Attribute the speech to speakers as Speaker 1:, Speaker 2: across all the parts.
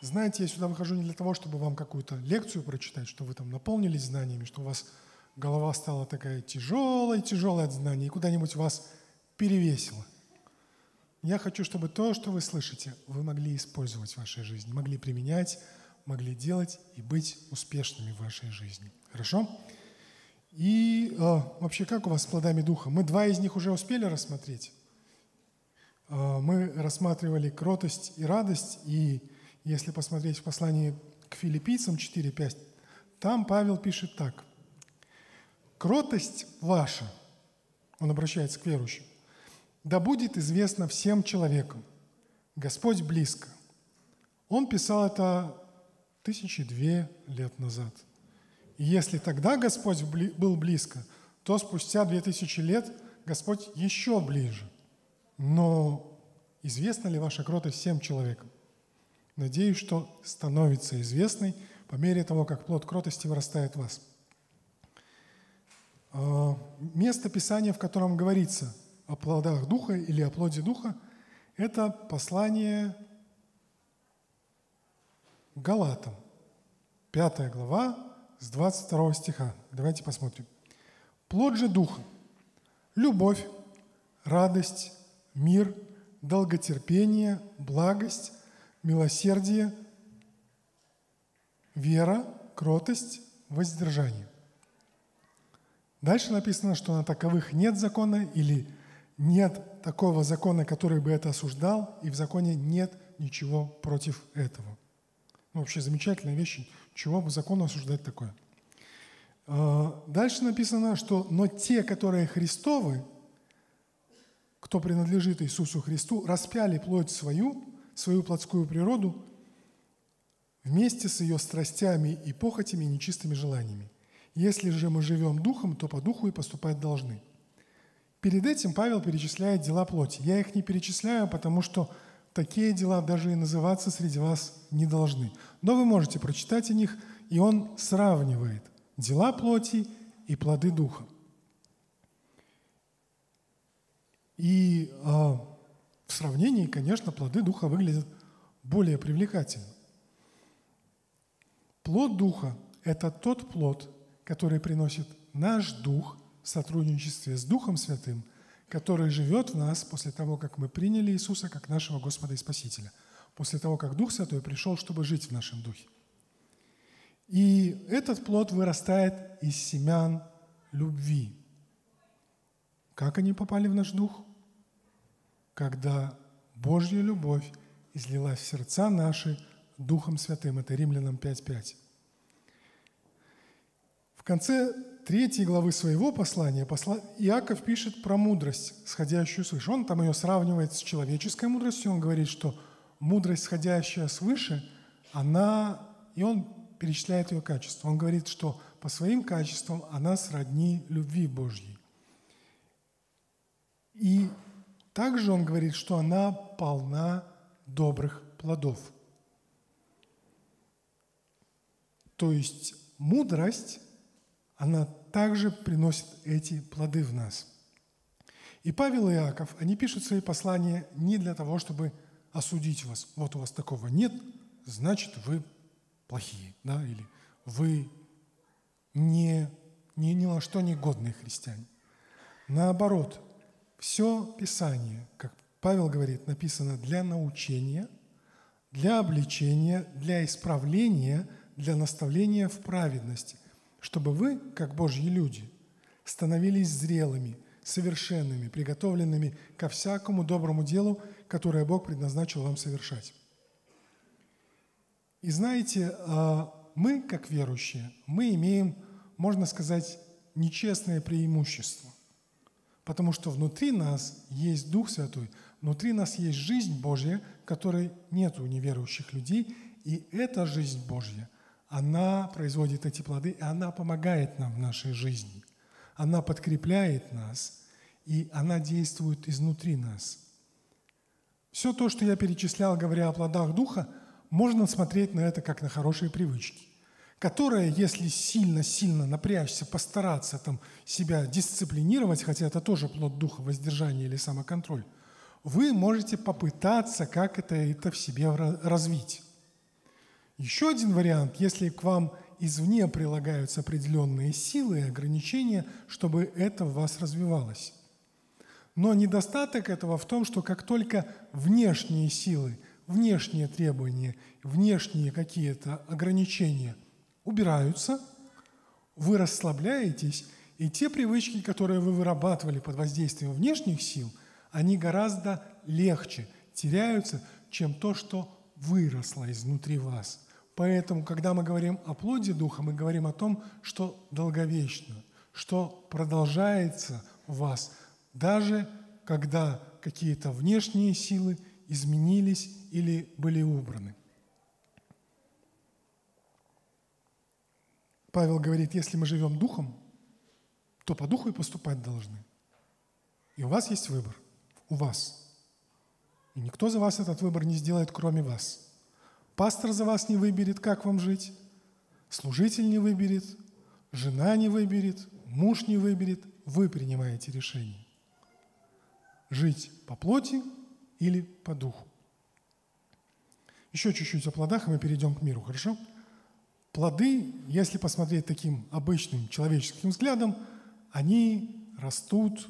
Speaker 1: Знаете, я сюда выхожу не для того, чтобы вам какую-то лекцию прочитать, чтобы вы там наполнились знаниями, что у вас голова стала такая тяжелая, тяжелая от знаний, и куда-нибудь вас перевесило. Я хочу, чтобы то, что вы слышите, вы могли использовать в вашей жизни, могли применять, могли делать и быть успешными в вашей жизни. Хорошо? И э, вообще, как у вас с плодами Духа? Мы два из них уже успели рассмотреть. Э, мы рассматривали кротость и радость, и если посмотреть в послании к филиппийцам 4.5, там Павел пишет так. «Кротость ваша, он обращается к верующим, да будет известно всем человекам, Господь близко». Он писал это тысячи две лет назад. И если тогда Господь был близко, то спустя две тысячи лет Господь еще ближе. Но известна ли ваша кротость всем человекам? Надеюсь, что становится известной по мере того, как плод кротости вырастает в вас. А, место Писания, в котором говорится о плодах Духа или о плоде Духа, это послание Галатам, 5 глава, с 22 стиха. Давайте посмотрим. Плод же Духа – любовь, радость, мир, долготерпение, благость, милосердие, вера, кротость, воздержание. Дальше написано, что на таковых нет закона или нет такого закона, который бы это осуждал, и в законе нет ничего против этого. Ну, вообще замечательная вещь, чего бы закону осуждать такое. А, дальше написано, что «но те, которые Христовы, кто принадлежит Иисусу Христу, распяли плоть свою, свою плотскую природу вместе с ее страстями и похотями и нечистыми желаниями. Если же мы живем духом, то по духу и поступать должны. Перед этим Павел перечисляет дела плоти. Я их не перечисляю, потому что такие дела даже и называться среди вас не должны. Но вы можете прочитать о них, и он сравнивает дела плоти и плоды духа. И э, в сравнении, конечно, плоды духа выглядят более привлекательно. Плод духа – это тот плод, который приносит наш дух в сотрудничестве с Духом Святым – который живет в нас после того, как мы приняли Иисуса как нашего Господа и Спасителя, после того, как Дух Святой пришел, чтобы жить в нашем духе. И этот плод вырастает из семян любви. Как они попали в наш дух? Когда Божья любовь излилась в сердца наши Духом Святым. Это Римлянам 5.5. В конце третьей главы своего послания Иаков пишет про мудрость, сходящую свыше. Он там ее сравнивает с человеческой мудростью. Он говорит, что мудрость, сходящая свыше, она, и он перечисляет ее качества. Он говорит, что по своим качествам она сродни любви Божьей. И также он говорит, что она полна добрых плодов. То есть мудрость она также приносит эти плоды в нас. И Павел и Иаков, они пишут свои послания не для того, чтобы осудить вас. Вот у вас такого нет, значит, вы плохие, да, или вы не, не, ни на что не годные христиане. Наоборот, все Писание, как Павел говорит, написано для научения, для обличения, для исправления, для наставления в праведности – чтобы вы, как Божьи люди, становились зрелыми, совершенными, приготовленными ко всякому доброму делу, которое Бог предназначил вам совершать. И знаете, а, мы, как верующие, мы имеем, можно сказать, нечестное преимущество. Потому что внутри нас есть Дух Святой, внутри нас есть жизнь Божья, которой нет у неверующих людей, и эта жизнь Божья – она производит эти плоды, и она помогает нам в нашей жизни. Она подкрепляет нас, и она действует изнутри нас. Все то, что я перечислял, говоря о плодах Духа, можно смотреть на это как на хорошие привычки, которые, если сильно-сильно напрячься, постараться там себя дисциплинировать, хотя это тоже плод Духа, воздержание или самоконтроль, вы можете попытаться как это, это в себе развить. Еще один вариант, если к вам извне прилагаются определенные силы и ограничения, чтобы это в вас развивалось. Но недостаток этого в том, что как только внешние силы, внешние требования, внешние какие-то ограничения убираются, вы расслабляетесь, и те привычки, которые вы вырабатывали под воздействием внешних сил, они гораздо легче теряются, чем то, что выросло изнутри вас. Поэтому, когда мы говорим о плоде Духа, мы говорим о том, что долговечно, что продолжается в вас – даже когда какие-то внешние силы изменились или были убраны. Павел говорит, если мы живем духом, то по духу и поступать должны. И у вас есть выбор. У вас. И никто за вас этот выбор не сделает, кроме вас. Пастор за вас не выберет, как вам жить. Служитель не выберет. Жена не выберет. Муж не выберет. Вы принимаете решение жить по плоти или по духу. Еще чуть-чуть о плодах, и мы перейдем к миру, хорошо? Плоды, если посмотреть таким обычным человеческим взглядом, они растут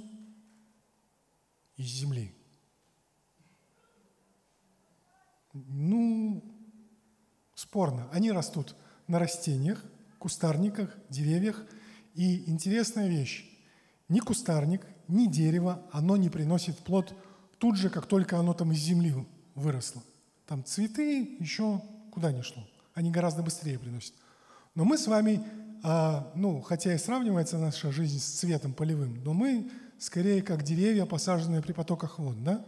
Speaker 1: из земли. Ну, спорно. Они растут на растениях, кустарниках, деревьях. И интересная вещь. Ни кустарник, ни дерево, оно не приносит плод тут же, как только оно там из земли выросло. Там цветы еще куда ни шло. Они гораздо быстрее приносят. Но мы с вами, а, ну, хотя и сравнивается наша жизнь с цветом полевым, но мы скорее как деревья, посаженные при потоках вод, да?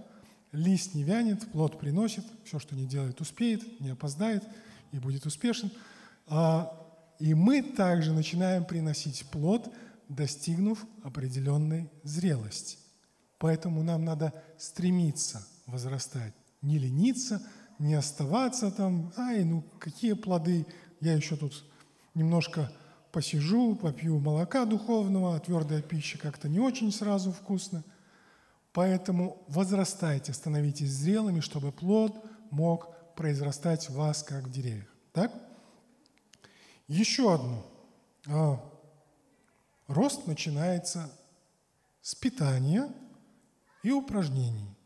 Speaker 1: Лист не вянет, плод приносит, все, что не делает, успеет, не опоздает и будет успешен. А, и мы также начинаем приносить плод – достигнув определенной зрелости. Поэтому нам надо стремиться возрастать, не лениться, не оставаться там, ай, ну какие плоды, я еще тут немножко посижу, попью молока духовного, а твердая пища как-то не очень сразу вкусно. Поэтому возрастайте, становитесь зрелыми, чтобы плод мог произрастать в вас, как в деревьях. Так? Еще одно. А, Рост начинается с питания и упражнений.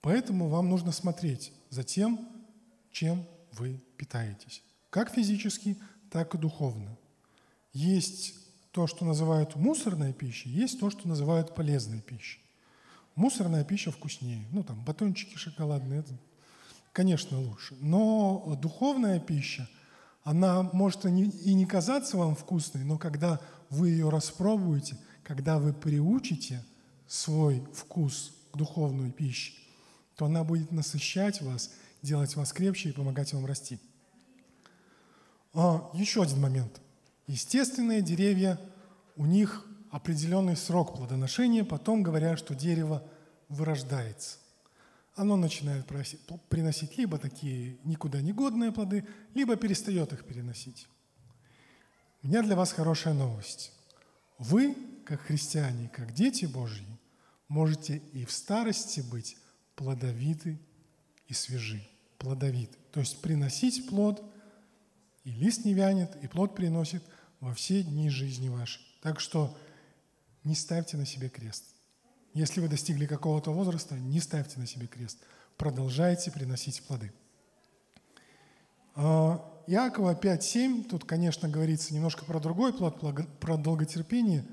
Speaker 1: Поэтому вам нужно смотреть за тем, чем вы питаетесь. Как физически, так и духовно. Есть то, что называют мусорной пищей, есть то, что называют полезной пищей. Мусорная пища вкуснее. Ну, там, батончики шоколадные, это, конечно, лучше. Но духовная пища, она может и не казаться вам вкусной, но когда вы ее распробуете, когда вы приучите свой вкус к духовной пище, то она будет насыщать вас, делать вас крепче и помогать вам расти. А, еще один момент. Естественные деревья, у них определенный срок плодоношения, потом говорят, что дерево вырождается. Оно начинает приносить либо такие никуда не годные плоды, либо перестает их переносить. У меня для вас хорошая новость. Вы, как христиане, как дети Божьи, можете и в старости быть плодовиты и свежи. Плодовиты. То есть приносить плод, и лист не вянет, и плод приносит во все дни жизни вашей. Так что не ставьте на себе крест. Если вы достигли какого-то возраста, не ставьте на себе крест. Продолжайте приносить плоды. А, Иакова 5.7, тут, конечно, говорится немножко про другой плод, про долготерпение,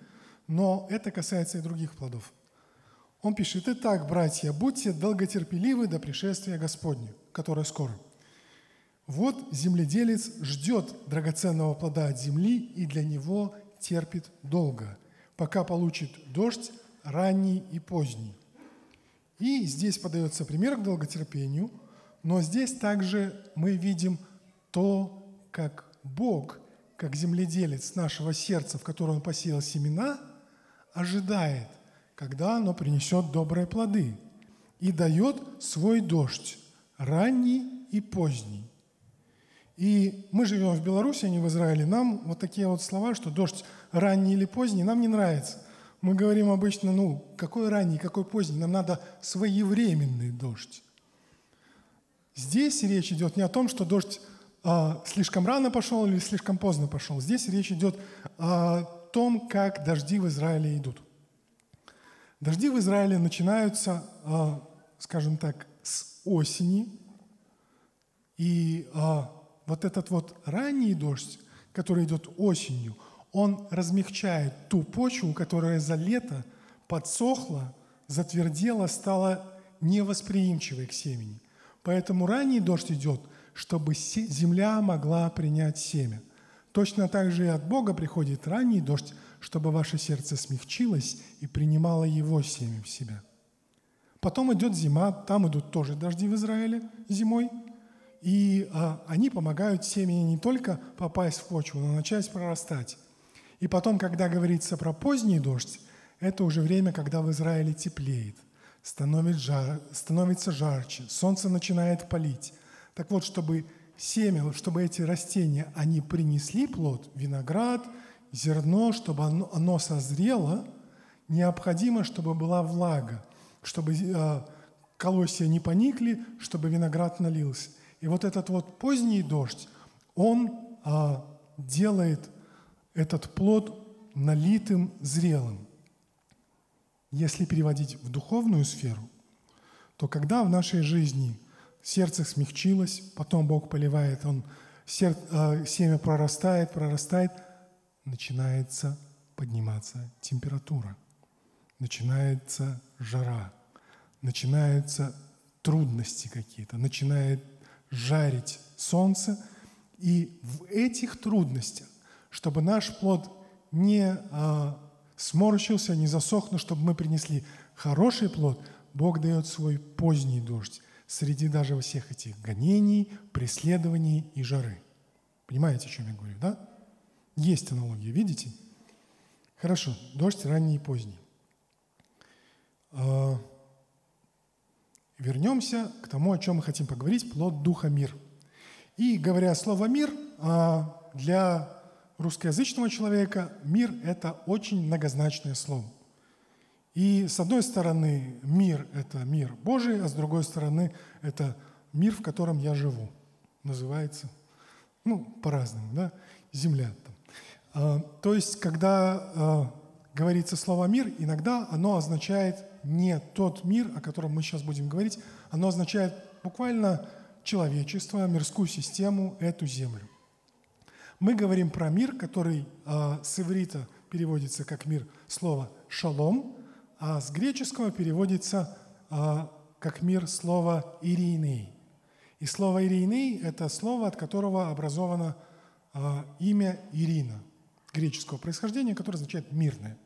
Speaker 1: но это касается и других плодов. Он пишет, «Итак, братья, будьте долготерпеливы до пришествия Господня, которое скоро. Вот земледелец ждет драгоценного плода от земли и для него терпит долго, пока получит дождь ранний и поздний». И здесь подается пример к долготерпению, но здесь также мы видим – то, как Бог, как земледелец нашего сердца, в которое Он посеял семена, ожидает, когда оно принесет добрые плоды и дает свой дождь, ранний и поздний. И мы живем в Беларуси, а не в Израиле. Нам вот такие вот слова, что дождь ранний или поздний, нам не нравится. Мы говорим обычно, ну, какой ранний, какой поздний, нам надо своевременный дождь. Здесь речь идет не о том, что дождь а, слишком рано пошел или слишком поздно пошел. Здесь речь идет о том, как дожди в Израиле идут. Дожди в Израиле начинаются, а, скажем так, с осени. И а, вот этот вот ранний дождь, который идет осенью, он размягчает ту почву, которая за лето подсохла, затвердела, стала невосприимчивой к семени. Поэтому ранний дождь идет – чтобы земля могла принять семя. Точно так же и от Бога приходит ранний дождь, чтобы ваше сердце смягчилось и принимало его семя в себя. Потом идет зима, там идут тоже дожди в Израиле зимой, и а, они помогают семени не только попасть в почву, но начать прорастать. И потом, когда говорится про поздний дождь, это уже время, когда в Израиле теплеет, становится, жар, становится жарче, солнце начинает палить, так вот, чтобы семя, чтобы эти растения, они принесли плод, виноград, зерно, чтобы оно, оно созрело, необходимо, чтобы была влага, чтобы э, колосья не поникли, чтобы виноград налился. И вот этот вот поздний дождь, он э, делает этот плод налитым, зрелым. Если переводить в духовную сферу, то когда в нашей жизни – сердце смягчилось, потом Бог поливает, он, сер, э, семя прорастает, прорастает, начинается подниматься температура, начинается жара, начинаются трудности какие-то, начинает жарить солнце. И в этих трудностях, чтобы наш плод не а, сморщился, не засох, но чтобы мы принесли хороший плод, Бог дает свой поздний дождь среди даже всех этих гонений, преследований и жары. Понимаете, о чем я говорю, да? Есть аналогия, видите? Хорошо, дождь ранний и поздний. А, вернемся к тому, о чем мы хотим поговорить, плод Духа мир. И говоря слово «мир», а, для русскоязычного человека мир – это очень многозначное слово. И с одной стороны мир – это мир Божий, а с другой стороны это мир, в котором я живу. Называется, ну, по-разному, да, земля. А, то есть, когда а, говорится слово «мир», иногда оно означает не тот мир, о котором мы сейчас будем говорить, оно означает буквально человечество, мирскую систему, эту землю. Мы говорим про мир, который а, с иврита переводится как мир слова «шалом», а с греческого переводится как мир слово «ириней». И слово «ириней» – это слово, от которого образовано имя Ирина, греческого происхождения, которое означает «мирное».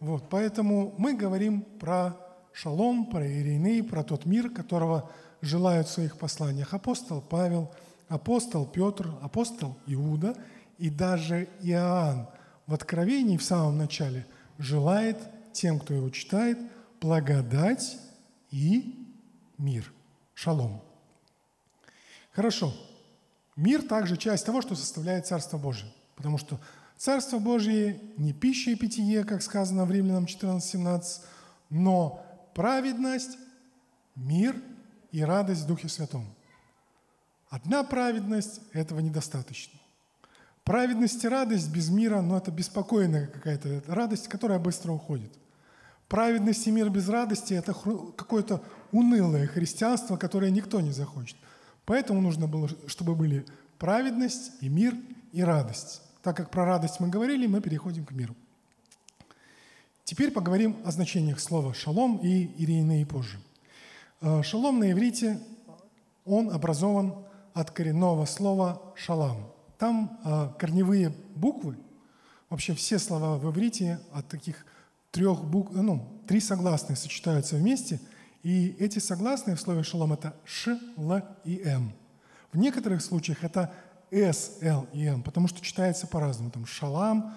Speaker 1: Вот, поэтому мы говорим про шалом, про Ириней, про тот мир, которого желают в своих посланиях апостол Павел, апостол Петр, апостол Иуда и даже Иоанн в Откровении в самом начале желает тем, кто его читает, благодать и мир. Шалом. Хорошо. Мир также часть того, что составляет Царство Божие. Потому что Царство Божие не пища и питье, как сказано в Римлянам 14:17, но праведность, мир и радость в Духе Святом. Одна праведность – этого недостаточно. Праведность и радость без мира, но это беспокойная какая-то радость, которая быстро уходит. Праведность и мир без радости – это какое-то унылое христианство, которое никто не захочет. Поэтому нужно было, чтобы были праведность и мир и радость. Так как про радость мы говорили, мы переходим к миру. Теперь поговорим о значениях слова «шалом» и «ирейны» и позже. Э, шалом на иврите, он образован от коренного слова «шалам». Там э, корневые буквы, вообще все слова в иврите от таких трех букв, ну, три согласные сочетаются вместе, и эти согласные в слове шалом это ш, л и м. В некоторых случаях это с, л и м, потому что читается по-разному. Там шалам,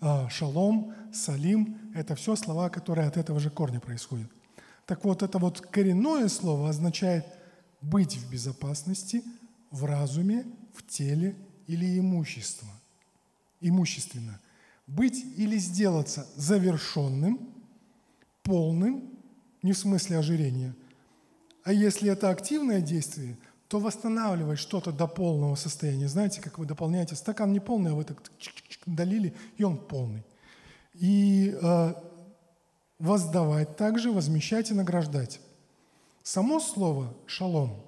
Speaker 1: а, шалом, салим – это все слова, которые от этого же корня происходят. Так вот, это вот коренное слово означает быть в безопасности, в разуме, в теле или имущество. Имущественно быть или сделаться завершенным, полным, не в смысле ожирения, а если это активное действие, то восстанавливать что-то до полного состояния. Знаете, как вы дополняете, стакан не полный, а вы так долили, и он полный. И э, воздавать также, возмещать и награждать. Само слово «шалом»,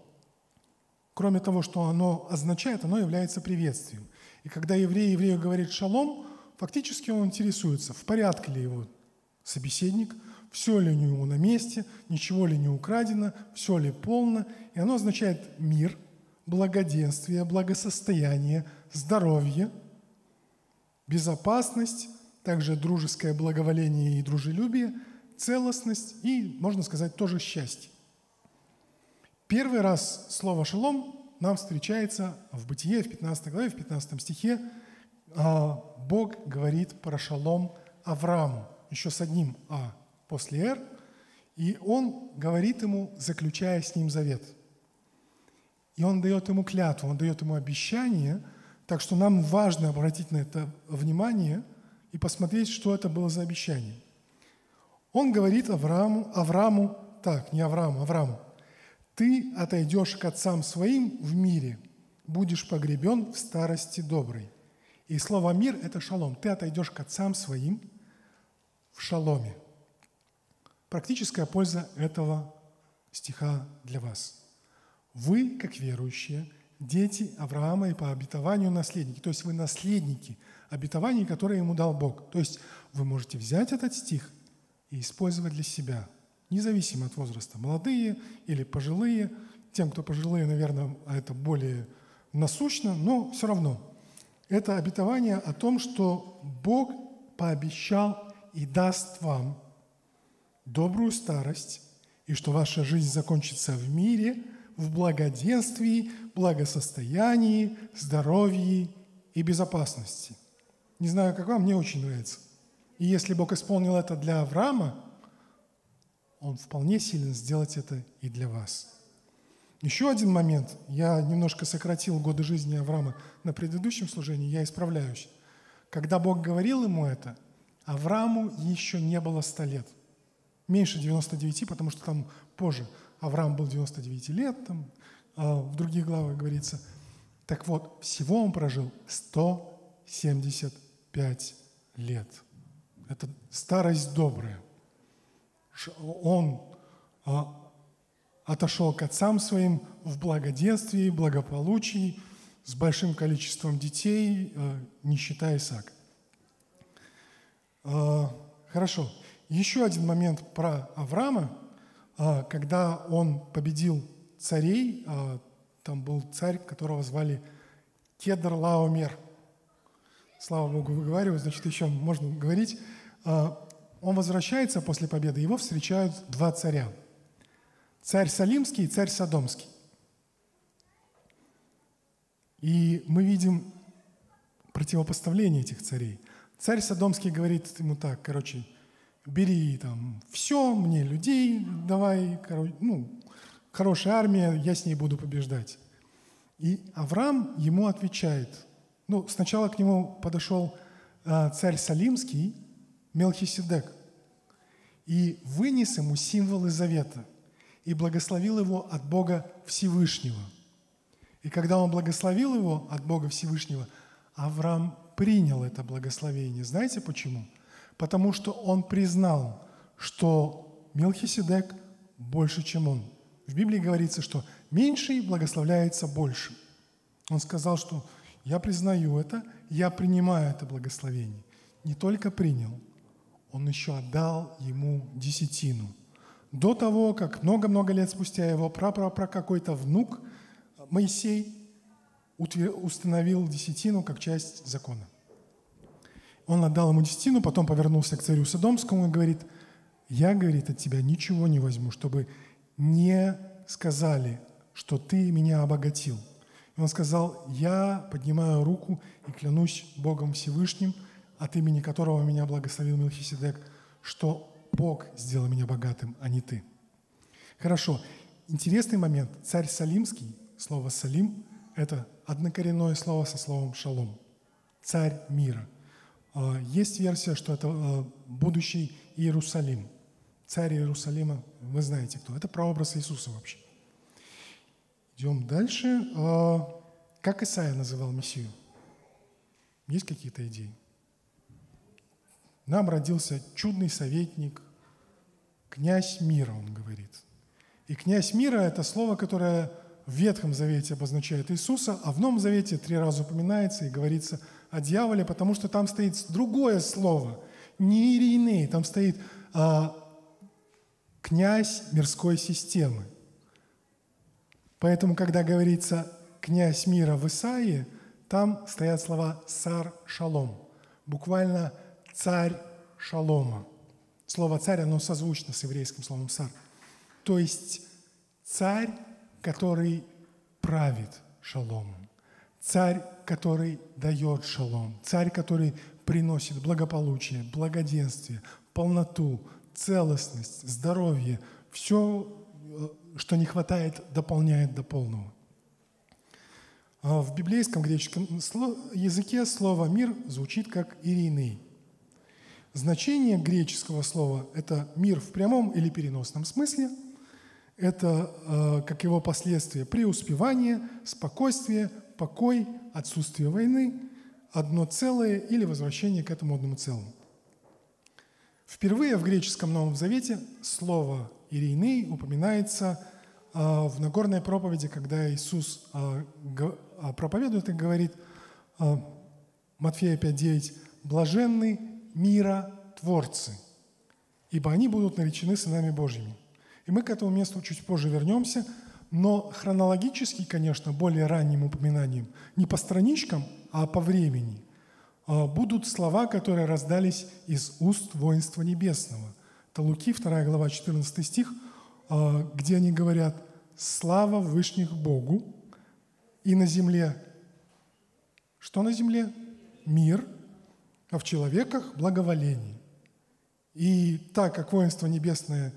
Speaker 1: кроме того, что оно означает, оно является приветствием. И когда еврей еврею говорит «шалом», фактически он интересуется, в порядке ли его собеседник, все ли у него на месте, ничего ли не украдено, все ли полно. И оно означает мир, благоденствие, благосостояние, здоровье, безопасность, также дружеское благоволение и дружелюбие, целостность и, можно сказать, тоже счастье. Первый раз слово «шалом» нам встречается в Бытие, в 15 главе, в 15 стихе. А, Бог говорит про шалом Аврааму, еще с одним «а» после «р», и он говорит ему, заключая с ним завет. И он дает ему клятву, он дает ему обещание, так что нам важно обратить на это внимание и посмотреть, что это было за обещание. Он говорит Аврааму, Аврааму так, не Аврааму, Аврааму, ты отойдешь к отцам своим в мире, будешь погребен в старости доброй. И слово «мир» – это шалом. Ты отойдешь к отцам своим в шаломе. Практическая польза этого стиха для вас. Вы, как верующие, дети Авраама и по обетованию наследники. То есть вы наследники обетований, которые ему дал Бог. То есть вы можете взять этот стих и использовать для себя, независимо от возраста. Молодые или пожилые. Тем, кто пожилые, наверное, это более насущно, но все равно. Это обетование о том, что Бог пообещал и даст вам добрую старость, и что ваша жизнь закончится в мире, в благоденствии, благосостоянии, здоровье и безопасности. Не знаю, как вам, мне очень нравится. И если Бог исполнил это для Авраама, Он вполне силен сделать это и для вас. Еще один момент. Я немножко сократил годы жизни Авраама на предыдущем служении, я исправляюсь. Когда Бог говорил ему это, Аврааму еще не было 100 лет меньше 99, потому что там позже Авраам был 99 лет, там а в других главах говорится. Так вот, всего он прожил 175 лет. Это старость добрая. Он а, отошел к отцам своим в благоденствии, благополучии, с большим количеством детей, а, не считая Исаака. Хорошо. Еще один момент про Авраама, а, когда он победил царей, а, там был царь, которого звали Кедр Лаомер. Слава Богу, выговариваю, значит, еще можно говорить. А, он возвращается после победы, его встречают два царя. Царь Салимский и царь Содомский. И мы видим противопоставление этих царей. Царь Содомский говорит ему так, короче, бери там все, мне людей давай, ну, хорошая армия, я с ней буду побеждать. И Авраам ему отвечает. Ну, сначала к нему подошел э, царь Салимский, Мелхиседек, и вынес ему символы завета, и благословил его от Бога Всевышнего. И когда он благословил его от Бога Всевышнего, Авраам принял это благословение. Знаете почему? Потому что он признал, что Мелхиседек больше, чем он. В Библии говорится, что меньший благословляется больше. Он сказал, что я признаю это, я принимаю это благословение. Не только принял, он еще отдал ему десятину. До того, как много-много лет спустя его прапра какой-то внук Моисей установил десятину как часть закона. Он отдал ему десятину, потом повернулся к царю Содомскому и говорит, я, говорит, от тебя ничего не возьму, чтобы не сказали, что ты меня обогатил. И он сказал, я поднимаю руку и клянусь Богом Всевышним, от имени которого меня благословил Мелхиседек, что Бог сделал меня богатым, а не ты. Хорошо. Интересный момент. Царь Салимский, слово «салим» – это однокоренное слово со словом «шалом». Царь мира – есть версия, что это а, будущий Иерусалим. Царь Иерусалима, вы знаете кто. Это прообраз Иисуса вообще. Идем дальше. А, как Исаия называл Мессию? Есть какие-то идеи? Нам родился чудный советник, князь мира, он говорит. И князь мира – это слово, которое в Ветхом Завете обозначает Иисуса, а в Новом Завете три раза упоминается и говорится о дьяволе, потому что там стоит другое слово, не Ириней, там стоит а, князь мирской системы. Поэтому, когда говорится «князь мира» в Исаии, там стоят слова «сар шалом», буквально «царь шалома». Слово «царь» оно созвучно с еврейским словом «сар». То есть царь, который правит шаломом, царь, который дает шалом, царь, который приносит благополучие, благоденствие, полноту, целостность, здоровье, все, э, что не хватает, дополняет до полного. А в библейском греческом языке слово «мир» звучит как «ириней». Значение греческого слова – это мир в прямом или переносном смысле. Это, э, как его последствия, преуспевание, спокойствие, покой, отсутствие войны, одно целое или возвращение к этому одному целому. Впервые в греческом Новом Завете слово «ириней» упоминается а, в Нагорной проповеди, когда Иисус а, а, проповедует и говорит, Матфея 5.9, «Блаженны миротворцы, ибо они будут наречены сынами Божьими». И мы к этому месту чуть позже вернемся, но хронологически, конечно, более ранним упоминанием, не по страничкам, а по времени, будут слова, которые раздались из уст воинства небесного. Это Луки, 2 глава, 14 стих – а, где они говорят «Слава Вышних Богу!» и на земле что на земле? Мир, а в человеках благоволение. И так как воинство небесное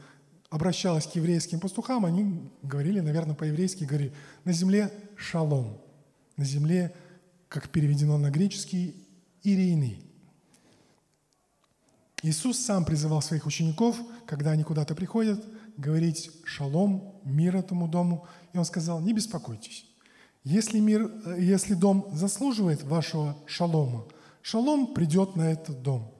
Speaker 1: обращалось к еврейским пастухам, они говорили, наверное, по-еврейски, говорили, на земле шалом, на земле, как переведено на греческий, ирийный. Иисус сам призывал своих учеников, когда они куда-то приходят – говорить шалом, мир этому дому. И он сказал, не беспокойтесь. Если, мир, э, если дом заслуживает вашего шалома, шалом придет на этот дом.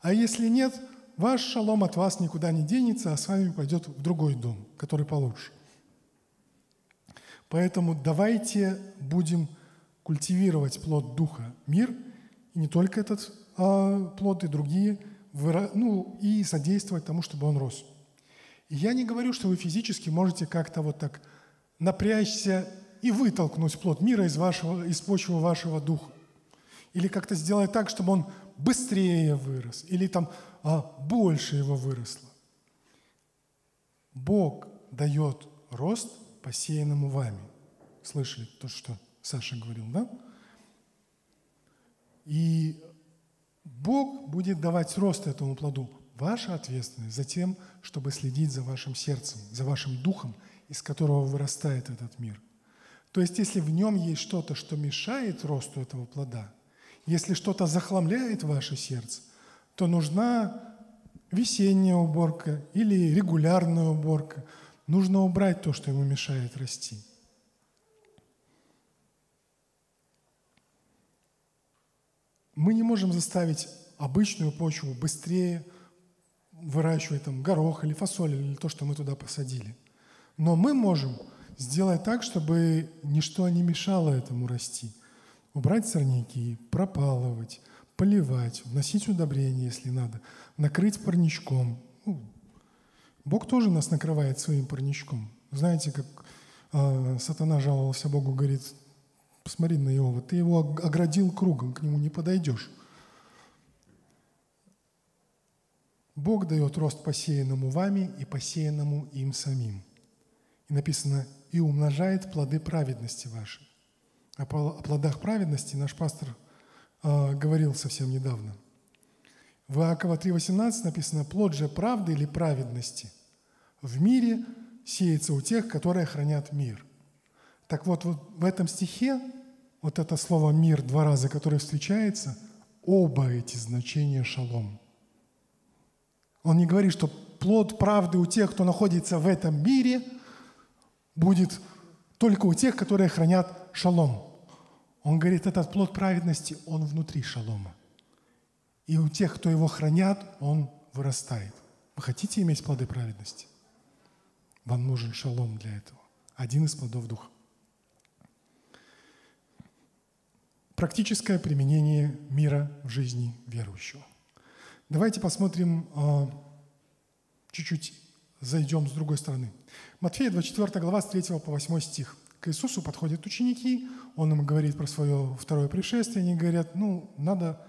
Speaker 1: А если нет, ваш шалом от вас никуда не денется, а с вами пойдет в другой дом, который получше. Поэтому давайте будем культивировать плод Духа мир, и не только этот а, плод, и другие, ну, и содействовать тому, чтобы он рос. Я не говорю, что вы физически можете как-то вот так напрячься и вытолкнуть плод мира из, вашего, из почвы вашего духа. Или как-то сделать так, чтобы он быстрее вырос, или там а, больше его выросло. Бог дает рост посеянному вами. Слышали то, что Саша говорил, да? И Бог будет давать рост этому плоду Ваша ответственность за тем, чтобы следить за вашим сердцем, за вашим духом, из которого вырастает этот мир. То есть, если в нем есть что-то, что мешает росту этого плода, если что-то захламляет ваше сердце, то нужна весенняя уборка или регулярная уборка. Нужно убрать то, что ему мешает расти. Мы не можем заставить обычную почву быстрее выращивать там горох или фасоль, или то, что мы туда посадили. Но мы можем сделать так, чтобы ничто не мешало этому расти. Убрать сорняки, пропалывать, поливать, вносить удобрения, если надо, накрыть парничком. Ну, Бог тоже нас накрывает своим парничком. Знаете, как э, сатана жаловался Богу, говорит, посмотри на Иова, ты его оградил кругом, к нему не подойдешь. Бог дает рост посеянному вами и посеянному им самим. И написано, и умножает плоды праведности ваши. О плодах праведности наш пастор э, говорил совсем недавно. В Иакова 3,18 написано, плод же правды или праведности в мире сеется у тех, которые хранят мир. Так вот, вот в этом стихе, вот это слово «мир» два раза, которое встречается, оба эти значения шалом – он не говорит, что плод правды у тех, кто находится в этом мире, будет только у тех, которые хранят шалом. Он говорит, этот плод праведности, он внутри шалома. И у тех, кто его хранят, он вырастает. Вы хотите иметь плоды праведности? Вам нужен шалом для этого. Один из плодов Духа. Практическое применение мира в жизни верующего. Давайте посмотрим, а, чуть-чуть зайдем с другой стороны. Матфея 24 глава с 3 по 8 стих. К Иисусу подходят ученики, Он им говорит про свое второе пришествие, они говорят, ну, надо,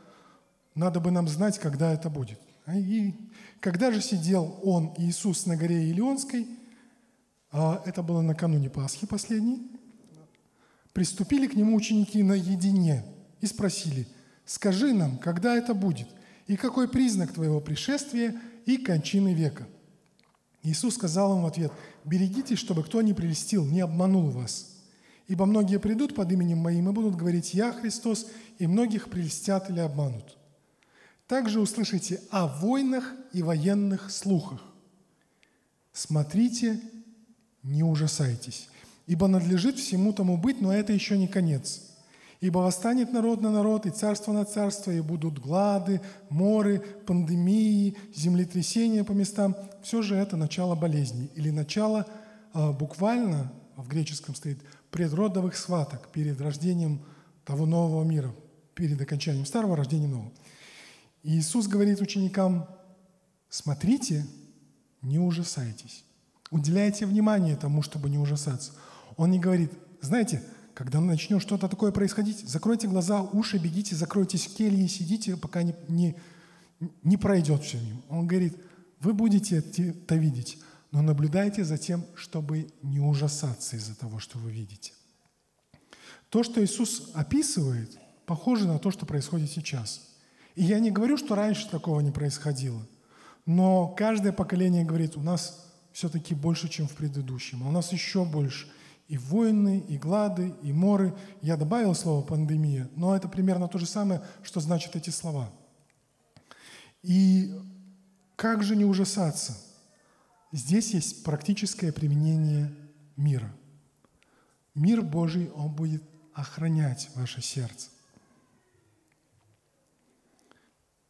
Speaker 1: надо бы нам знать, когда это будет. И когда же сидел Он, Иисус, на горе Илионской, а это было накануне Пасхи последней, приступили к Нему ученики наедине и спросили, «Скажи нам, когда это будет, и какой признак Твоего пришествия и кончины века?» Иисус сказал им в ответ, «Берегитесь, чтобы кто не прелестил, не обманул вас. Ибо многие придут под именем Моим и будут говорить, «Я Христос», и многих прелестят или обманут. Также услышите о войнах и военных слухах. Смотрите, не ужасайтесь, ибо надлежит всему тому быть, но это еще не конец. Ибо восстанет народ на народ, и царство на царство, и будут глады, моры, пандемии, землетрясения по местам. Все же это начало болезней или начало а, буквально, в греческом стоит, предродовых сваток перед рождением того нового мира, перед окончанием старого, рождением нового. И Иисус говорит ученикам, смотрите, не ужасайтесь. Уделяйте внимание тому, чтобы не ужасаться. Он не говорит, знаете, когда начнет что-то такое происходить, закройте глаза, уши, бегите, закройтесь в келье, сидите, пока не, не, не пройдет все мимо. Он говорит, вы будете это видеть, но наблюдайте за тем, чтобы не ужасаться из-за того, что вы видите. То, что Иисус описывает, похоже на то, что происходит сейчас. И я не говорю, что раньше такого не происходило, но каждое поколение говорит, у нас все-таки больше, чем в предыдущем, а у нас еще больше – и войны, и глады, и моры. Я добавил слово «пандемия», но это примерно то же самое, что значат эти слова. И как же не ужасаться? Здесь есть практическое применение мира. Мир Божий, Он будет охранять ваше сердце.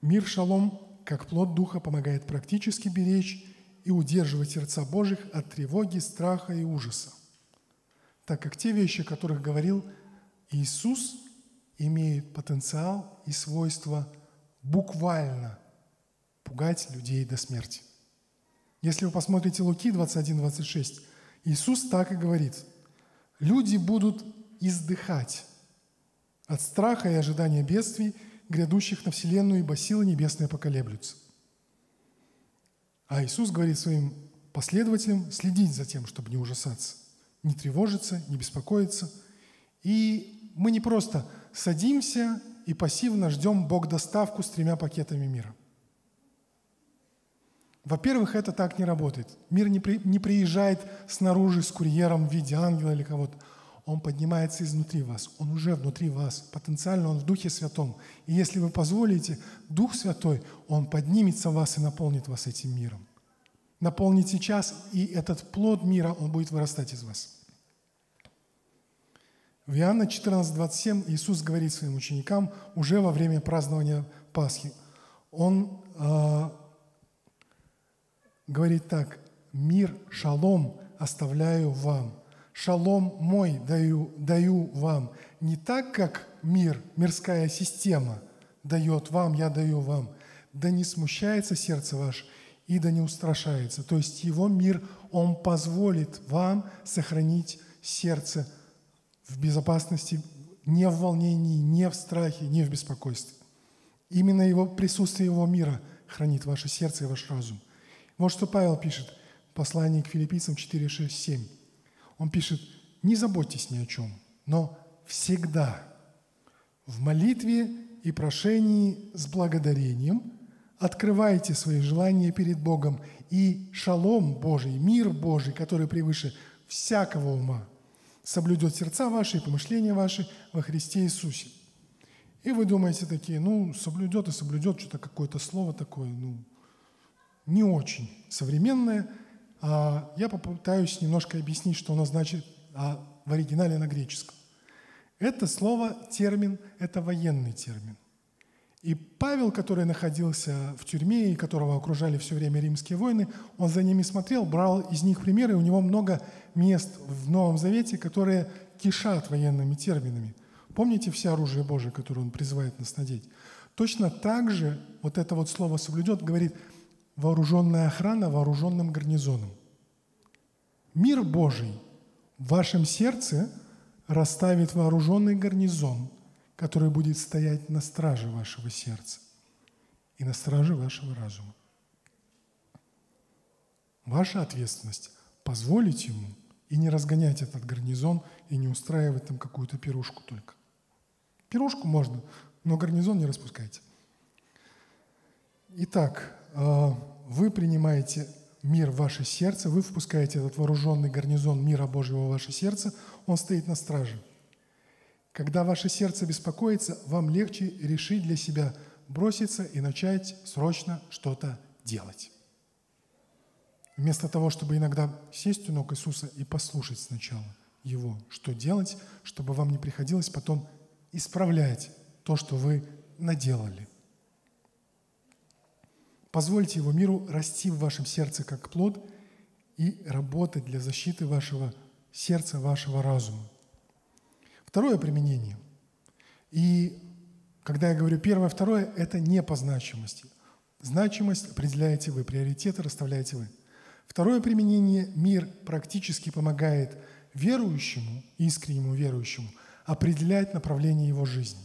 Speaker 1: Мир шалом, как плод Духа, помогает практически беречь и удерживать сердца Божьих от тревоги, страха и ужаса так как те вещи, о которых говорил Иисус, имеют потенциал и свойство буквально пугать людей до смерти. Если вы посмотрите Луки 21-26, Иисус так и говорит, люди будут издыхать от страха и ожидания бедствий, грядущих на вселенную, ибо силы небесные поколеблются. А Иисус говорит своим последователям следить за тем, чтобы не ужасаться не тревожиться, не беспокоиться. И мы не просто садимся и пассивно ждем Бог доставку с тремя пакетами мира. Во-первых, это так не работает. Мир не, при, не приезжает снаружи с курьером в виде ангела или кого-то. Он поднимается изнутри вас. Он уже внутри вас. Потенциально он в Духе Святом. И если вы позволите, Дух Святой, Он поднимется в вас и наполнит вас этим миром наполнить сейчас, и этот плод мира, он будет вырастать из вас. В Иоанна 14, 27 Иисус говорит своим ученикам уже во время празднования Пасхи. Он э, говорит так, «Мир, шалом оставляю вам, шалом мой даю, даю вам». Не так, как мир, мирская система дает вам, я даю вам. Да не смущается сердце ваше, и да не устрашается. То есть Его мир, Он позволит вам сохранить сердце в безопасности, не в волнении, не в страхе, не в беспокойстве. Именно его, присутствие Его мира хранит ваше сердце и ваш разум. Вот что Павел пишет в послании к филиппийцам 4, 6, 7. Он пишет, не заботьтесь ни о чем, но всегда в молитве и прошении с благодарением – открывайте свои желания перед Богом, и шалом Божий, мир Божий, который превыше всякого ума, соблюдет сердца ваши и помышления ваши во Христе Иисусе. И вы думаете такие, ну, соблюдет и соблюдет, что-то какое-то слово такое, ну, не очень современное. А я попытаюсь немножко объяснить, что оно значит, а в оригинале на греческом. Это слово, термин, это военный термин. И Павел, который находился в тюрьме и которого окружали все время римские войны, он за ними смотрел, брал из них примеры, у него много мест в Новом Завете, которые кишат военными терминами. Помните все оружие Божие, которое он призывает нас надеть? Точно так же вот это вот слово «соблюдет» говорит вооруженная охрана вооруженным гарнизоном. Мир Божий в вашем сердце расставит вооруженный гарнизон – который будет стоять на страже вашего сердца и на страже вашего разума. Ваша ответственность – позволить ему и не разгонять этот гарнизон и не устраивать там какую-то пирушку только. Пирушку можно, но гарнизон не распускайте. Итак, э, вы принимаете мир в ваше сердце, вы впускаете этот вооруженный гарнизон мира Божьего в ваше сердце, он стоит на страже – когда ваше сердце беспокоится, вам легче решить для себя броситься и начать срочно что-то делать. Вместо того, чтобы иногда сесть у ног Иисуса и послушать сначала Его, что делать, чтобы вам не приходилось потом исправлять то, что вы наделали. Позвольте Его миру расти в вашем сердце как плод и работать для защиты вашего сердца, вашего разума. Второе применение. И когда я говорю первое, второе, это не по значимости. Значимость определяете вы, приоритеты расставляете вы. Второе применение – мир практически помогает верующему, искреннему верующему, определять направление его жизни.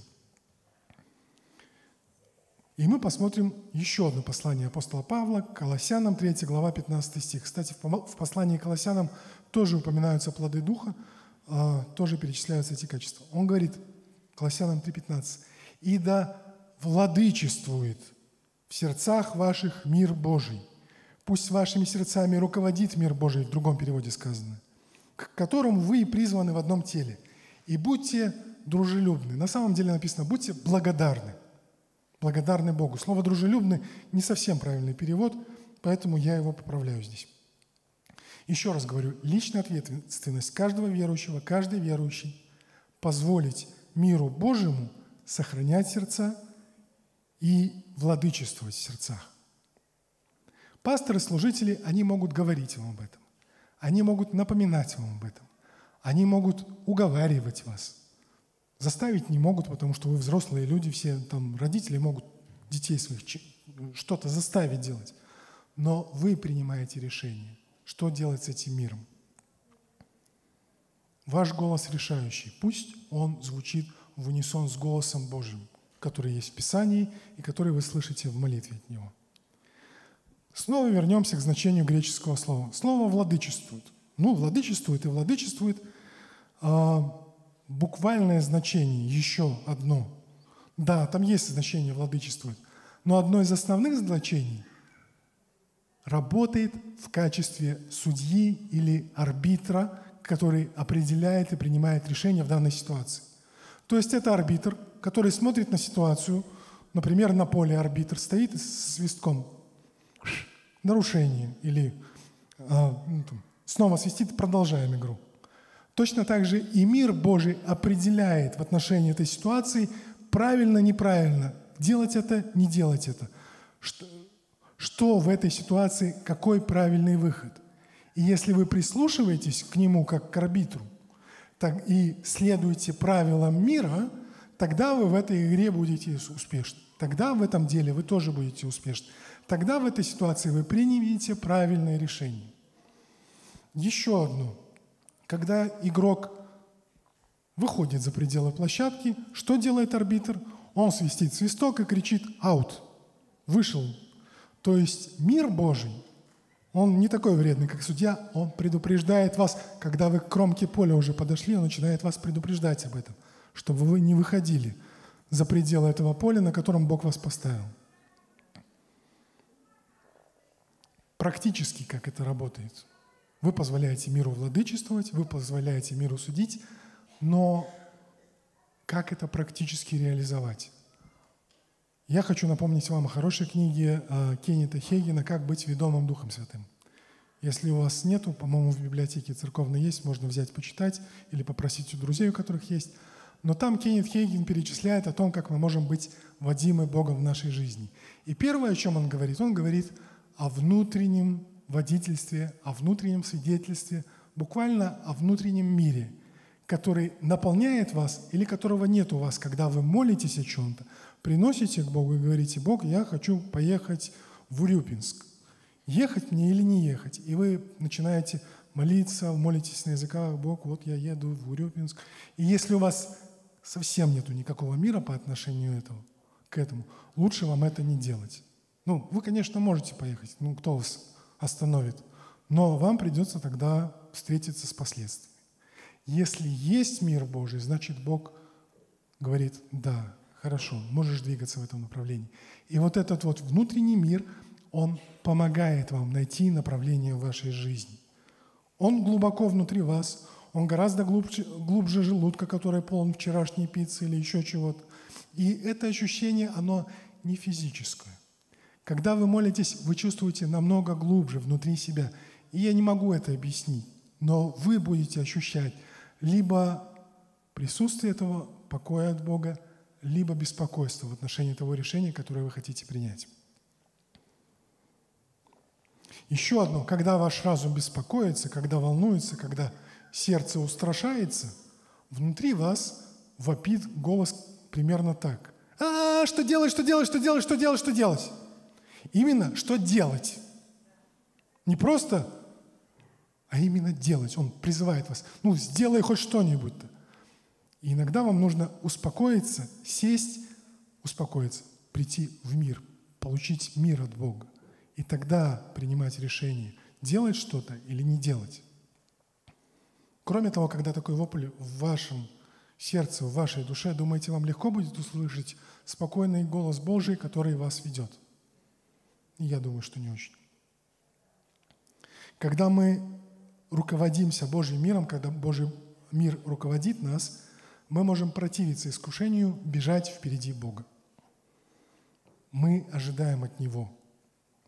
Speaker 1: И мы посмотрим еще одно послание апостола Павла к Колоссянам, 3 глава, 15 стих. Кстати, в послании к Колоссянам тоже упоминаются плоды Духа – тоже перечисляются эти качества. Он говорит, Колоссянам 3.15, «И да владычествует в сердцах ваших мир Божий. Пусть вашими сердцами руководит мир Божий», в другом переводе сказано, «к которому вы и призваны в одном теле. И будьте дружелюбны». На самом деле написано «будьте благодарны». Благодарны Богу. Слово «дружелюбны» не совсем правильный перевод, поэтому я его поправляю здесь. Еще раз говорю, личная ответственность каждого верующего, каждой верующей позволить миру Божьему сохранять сердца и владычествовать в сердцах. Пасторы, служители, они могут говорить вам об этом. Они могут напоминать вам об этом. Они могут уговаривать вас. Заставить не могут, потому что вы взрослые люди, все там родители могут детей своих что-то заставить делать. Но вы принимаете решение – что делать с этим миром? Ваш голос решающий. Пусть он звучит в унисон с голосом Божьим, который есть в Писании и который вы слышите в молитве от Него. Снова вернемся к значению греческого слова. Слово «владычествует». Ну, владычествует и владычествует. А, буквальное значение еще одно. Да, там есть значение «владычествует», но одно из основных значений – работает в качестве судьи или арбитра, который определяет и принимает решение в данной ситуации. То есть это арбитр, который смотрит на ситуацию, например, на поле арбитр стоит с свистком, нарушение, или там, снова свистит, продолжаем игру. Точно так же и мир Божий определяет в отношении этой ситуации правильно, неправильно, делать это, не делать это. Что, что в этой ситуации, какой правильный выход. И если вы прислушиваетесь к нему как к арбитру, так и следуете правилам мира, тогда вы в этой игре будете успешны. Тогда в этом деле вы тоже будете успешны. Тогда в этой ситуации вы примете правильное решение. Еще одно. Когда игрок выходит за пределы площадки, что делает арбитр? Он свистит свисток и кричит «аут». Вышел то есть мир Божий, он не такой вредный, как судья, он предупреждает вас, когда вы к кромке поля уже подошли, он начинает вас предупреждать об этом, чтобы вы не выходили за пределы этого поля, на котором Бог вас поставил. Практически как это работает. Вы позволяете миру владычествовать, вы позволяете миру судить, но как это практически реализовать? Я хочу напомнить вам о хорошей книге э, Кеннета Хейгена «Как быть ведомым Духом Святым». Если у вас нету, по-моему, в библиотеке церковной есть, можно взять, почитать или попросить у друзей, у которых есть. Но там Кеннет Хейген перечисляет о том, как мы можем быть водимы Богом в нашей жизни. И первое, о чем он говорит, он говорит о внутреннем водительстве, о внутреннем свидетельстве, буквально о внутреннем мире, который наполняет вас или которого нет у вас, когда вы молитесь о чем-то, приносите к Богу и говорите, Бог, я хочу поехать в Урюпинск ехать мне или не ехать. И вы начинаете молиться, молитесь на языках, Бог, вот я еду в Урюпинск. И если у вас совсем нету никакого мира по отношению этого, к этому, лучше вам это не делать. Ну, вы, конечно, можете поехать, ну, кто вас остановит, но вам придется тогда встретиться с последствиями. Если есть мир Божий, значит, Бог говорит, да, хорошо, можешь двигаться в этом направлении. И вот этот вот внутренний мир – он помогает вам найти направление в вашей жизни. Он глубоко внутри вас, он гораздо глубже, глубже желудка, который полон вчерашней пиццы или еще чего-то. И это ощущение, оно не физическое. Когда вы молитесь, вы чувствуете намного глубже внутри себя. И я не могу это объяснить, но вы будете ощущать либо присутствие этого покоя от Бога, либо беспокойство в отношении того решения, которое вы хотите принять. Еще одно, когда ваш разум беспокоится, когда волнуется, когда сердце устрашается, внутри вас вопит голос примерно так. А, что делать, что делать, что делать, что делать, что делать? Именно что делать. Не просто, а именно делать. Он призывает вас. Ну, сделай хоть что-нибудь-то. И иногда вам нужно успокоиться, сесть, успокоиться, прийти в мир, получить мир от Бога и тогда принимать решение, делать что-то или не делать. Кроме того, когда такой вопль в вашем сердце, в вашей душе, думаете, вам легко будет услышать спокойный голос Божий, который вас ведет? Я думаю, что не очень. Когда мы руководимся Божьим миром, когда Божий мир руководит нас, мы можем противиться искушению бежать впереди Бога. Мы ожидаем от Него –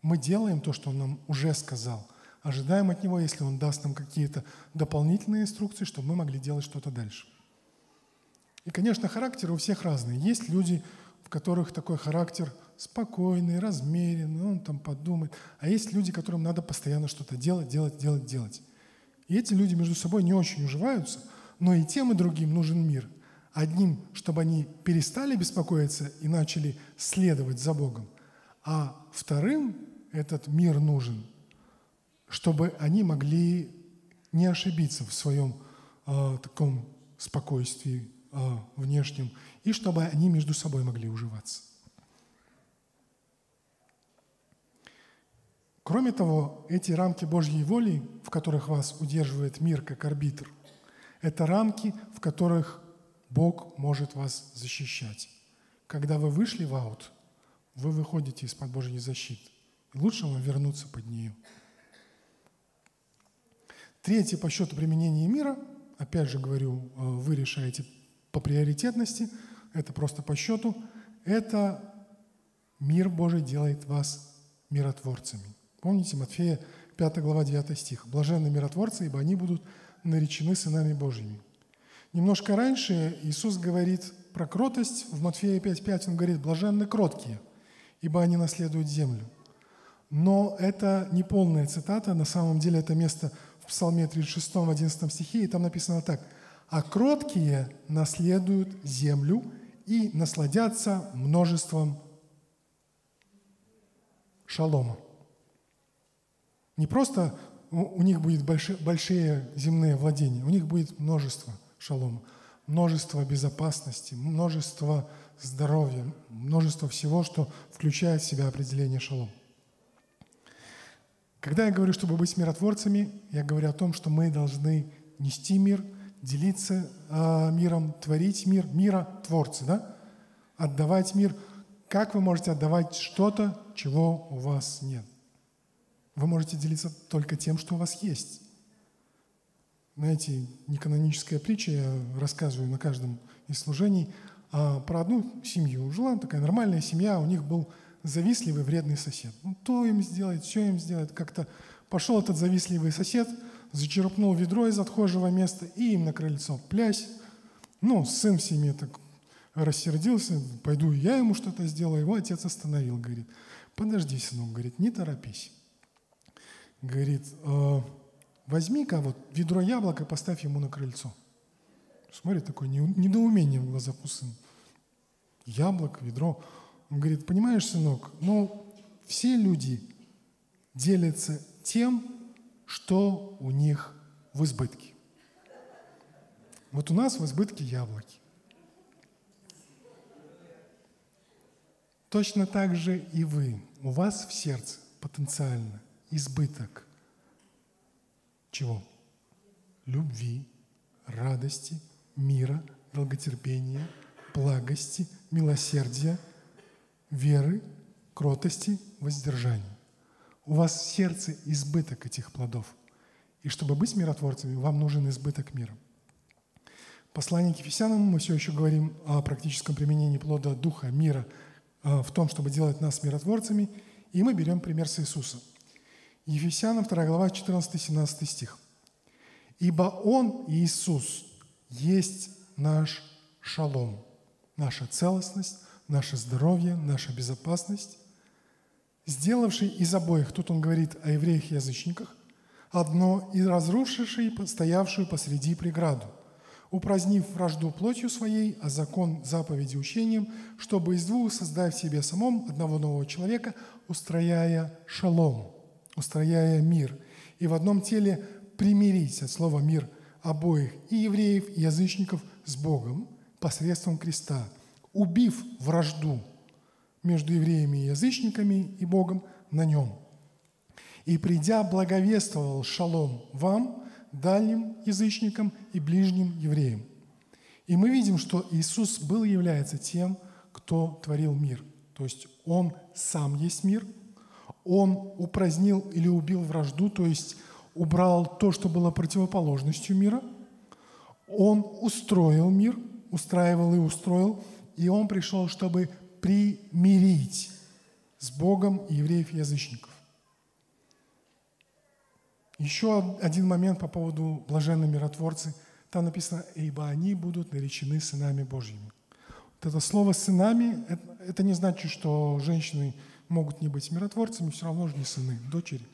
Speaker 1: мы делаем то, что Он нам уже сказал. Ожидаем от Него, если Он даст нам какие-то дополнительные инструкции, чтобы мы могли делать что-то дальше. И, конечно, характер у всех разный. Есть люди, в которых такой характер спокойный, размеренный, он там подумает. А есть люди, которым надо постоянно что-то делать, делать, делать, делать. И эти люди между собой не очень уживаются, но и тем, и другим нужен мир. Одним, чтобы они перестали беспокоиться и начали следовать за Богом, а вторым этот мир нужен, чтобы они могли не ошибиться в своем э, таком спокойствии э, внешнем, и чтобы они между собой могли уживаться. Кроме того, эти рамки Божьей воли, в которых вас удерживает мир как арбитр, это рамки, в которых Бог может вас защищать. Когда вы вышли в аут, вы выходите из-под Божьей защиты. Лучше вам вернуться под нее. Третье по счету применения мира, опять же говорю, э, вы решаете по приоритетности, это просто по счету, это мир Божий делает вас миротворцами. Помните Матфея 5 глава 9 стих. «Блаженны миротворцы, ибо они будут наречены сынами Божьими». Немножко раньше Иисус говорит про кротость. В Матфея 5.5 он говорит «блаженны кроткие, ибо они наследуют землю». Но это не полная цитата, на самом деле это место в Псалме 36, 11 стихе, и там написано так. «А кроткие наследуют землю и насладятся множеством шалома». Не просто у них будет большие, большие земные владения, у них будет множество шалома, множество безопасности, множество здоровья, множество всего, что включает в себя определение шалом. Когда я говорю, чтобы быть миротворцами, я говорю о том, что мы должны нести мир, делиться э, миром, творить мир, мира творцы, да? Отдавать мир. Как вы можете отдавать что-то, чего у вас нет? Вы можете делиться только тем, что у вас есть. Знаете, неканоническая притча, я рассказываю на каждом из служений, а, про одну семью. Жила такая нормальная семья, у них был завистливый, вредный сосед. Ну, то им сделать, все им сделать, как-то Пошел этот завистливый сосед, зачерпнул ведро из отхожего места и им на крыльцо плясь. Ну, сын в семье так рассердился, пойду я ему что-то сделаю. Его отец остановил, говорит, подожди, сынок, говорит, не торопись. Говорит, «Э, возьми-ка вот ведро яблока, поставь ему на крыльцо. Смотри, такое недоумение в глазах у сына. Яблоко, ведро. Он говорит, понимаешь, сынок, ну, все люди делятся тем, что у них в избытке. Вот у нас в избытке яблоки. Точно так же и вы. У вас в сердце потенциально избыток чего? Любви, радости, мира, долготерпения, благости, милосердия, веры, кротости, воздержания. У вас в сердце избыток этих плодов. И чтобы быть миротворцами, вам нужен избыток мира. Послание к Ефесянам мы все еще говорим о практическом применении плода Духа, мира а, в том, чтобы делать нас миротворцами. И мы берем пример с Иисуса. Ефесянам 2 глава 14-17 стих. «Ибо Он, Иисус, есть наш шалом, наша целостность, наше здоровье, наша безопасность, сделавший из обоих, тут он говорит о евреях и язычниках, одно и разрушивший стоявшую посреди преграду, упразднив вражду плотью своей, а закон заповеди учением, чтобы из двух создать в себе самом одного нового человека, устрояя шалом, устрояя мир, и в одном теле примирить от слова «мир» обоих и евреев, и язычников с Богом посредством креста, убив вражду между евреями и язычниками и Богом на нем. И придя, благовествовал шалом вам, дальним язычникам и ближним евреям. И мы видим, что Иисус был является тем, кто творил мир. То есть Он сам есть мир, Он упразднил или убил вражду, то есть убрал то, что было противоположностью мира. Он устроил мир, устраивал и устроил, и Он пришел, чтобы примирить с Богом евреев и язычников. Еще один момент по поводу блаженной миротворцы. Там написано, ибо они будут наречены сынами Божьими. Вот это слово «сынами» это не значит, что женщины могут не быть миротворцами, все равно же не сыны, дочери.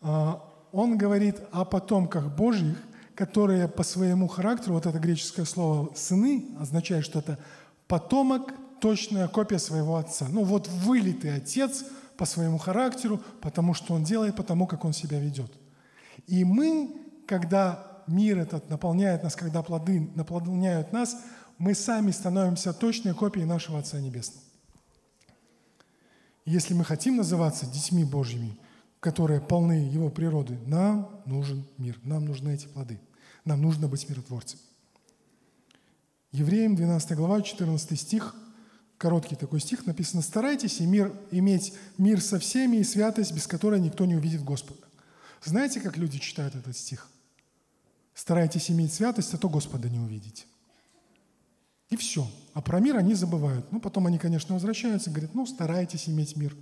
Speaker 1: А, он говорит о потомках Божьих, которые по своему характеру, вот это греческое слово «сыны» означает, что это потомок, точная копия своего отца. Ну вот вылитый отец по своему характеру, потому что он делает, потому как он себя ведет. И мы, когда мир этот наполняет нас, когда плоды наполняют нас, мы сами становимся точной копией нашего Отца Небесного. Если мы хотим называться детьми Божьими, которые полны Его природы, нам нужен мир, нам нужны эти плоды, нам нужно быть миротворцем. Евреям 12 глава, 14 стих, короткий такой стих, написано «Старайтесь и мир, иметь мир со всеми и святость, без которой никто не увидит Господа». Знаете, как люди читают этот стих? Старайтесь иметь святость, а то Господа не увидите. И все. А про мир они забывают. Ну, потом они, конечно, возвращаются и говорят, ну, старайтесь иметь мир.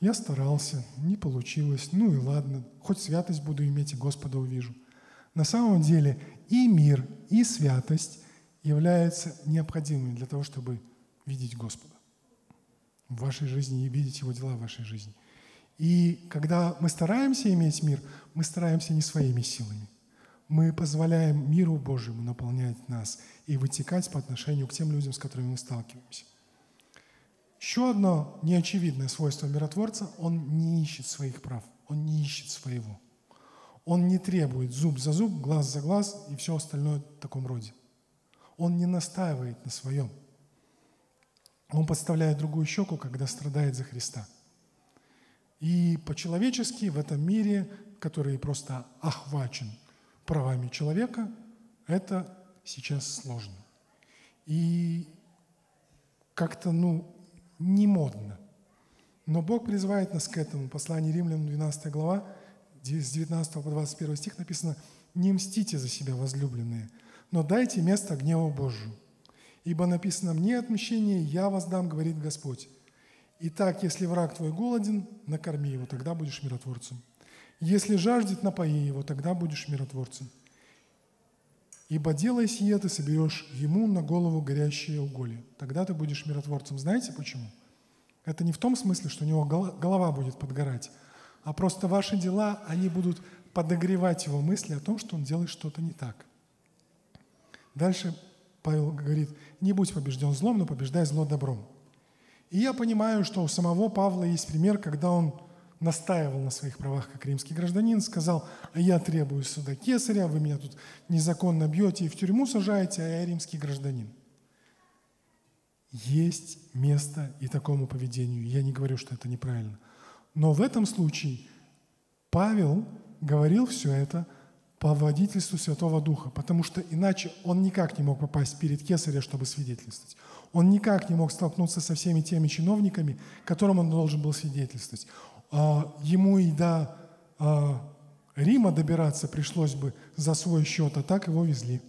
Speaker 1: Я старался, не получилось. Ну и ладно, хоть святость буду иметь и Господа увижу. На самом деле и мир, и святость являются необходимыми для того, чтобы видеть Господа в вашей жизни и видеть Его дела в вашей жизни – и когда мы стараемся иметь мир, мы стараемся не своими силами. Мы позволяем миру Божьему наполнять нас и вытекать по отношению к тем людям, с которыми мы сталкиваемся. Еще одно неочевидное свойство миротворца – он не ищет своих прав, он не ищет своего. Он не требует зуб за зуб, глаз за глаз и все остальное в таком роде. Он не настаивает на своем. Он подставляет другую щеку, когда страдает за Христа – и по-человечески в этом мире, который просто охвачен правами человека, это сейчас сложно. И как-то, ну, не модно. Но Бог призывает нас к этому. Послание Римлянам, 12 глава, с 19 по 21 стих написано «Не мстите за себя, возлюбленные, но дайте место гневу Божию. Ибо написано «Мне отмщение, я воздам, говорит Господь». Итак, если враг твой голоден, накорми его, тогда будешь миротворцем. Если жаждет, напои его, тогда будешь миротворцем. Ибо делай сие, ты соберешь ему на голову горящие уголья. Тогда ты будешь миротворцем. Знаете почему? Это не в том смысле, что у него голова будет подгорать, а просто ваши дела, они будут подогревать его мысли о том, что он делает что-то не так. Дальше Павел говорит, не будь побежден злом, но побеждай зло добром. И я понимаю, что у самого Павла есть пример, когда он настаивал на своих правах как римский гражданин, сказал, а я требую суда кесаря, вы меня тут незаконно бьете и в тюрьму сажаете, а я римский гражданин. Есть место и такому поведению. Я не говорю, что это неправильно. Но в этом случае Павел говорил все это по водительству Святого Духа, потому что иначе он никак не мог попасть перед Кесаря, чтобы свидетельствовать. Он никак не мог столкнуться со всеми теми чиновниками, которым он должен был свидетельствовать. А, ему и до а, Рима добираться пришлось бы за свой счет, а так его везли.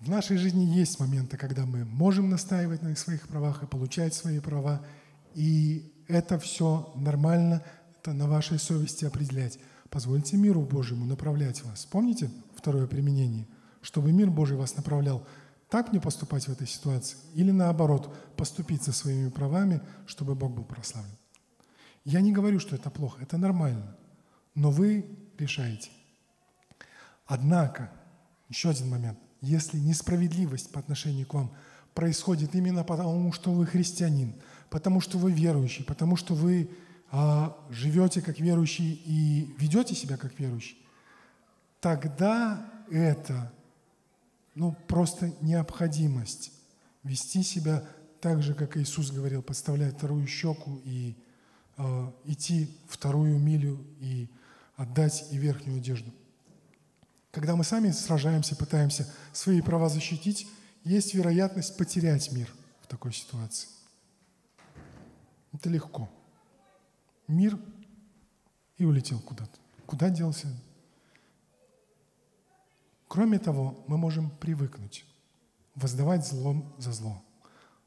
Speaker 1: В нашей жизни есть моменты, когда мы можем настаивать на своих правах и получать свои права, и это все нормально, это на вашей совести определять. Позвольте миру Божьему направлять вас. Помните второе применение? Чтобы мир Божий вас направлял. Так мне поступать в этой ситуации? Или наоборот, поступить со своими правами, чтобы Бог был прославлен? Я не говорю, что это плохо, это нормально. Но вы решаете. Однако, еще один момент. Если несправедливость по отношению к вам происходит именно потому, что вы христианин, потому что вы верующий, потому что вы а, живете как верующий и ведете себя как верующий, тогда это ну, просто необходимость вести себя так же, как Иисус говорил, подставлять вторую щеку и э, идти вторую милю и отдать и верхнюю одежду. Когда мы сами сражаемся, пытаемся свои права защитить, есть вероятность потерять мир в такой ситуации. Это легко мир и улетел куда-то. Куда делся? Кроме того, мы можем привыкнуть воздавать злом за зло,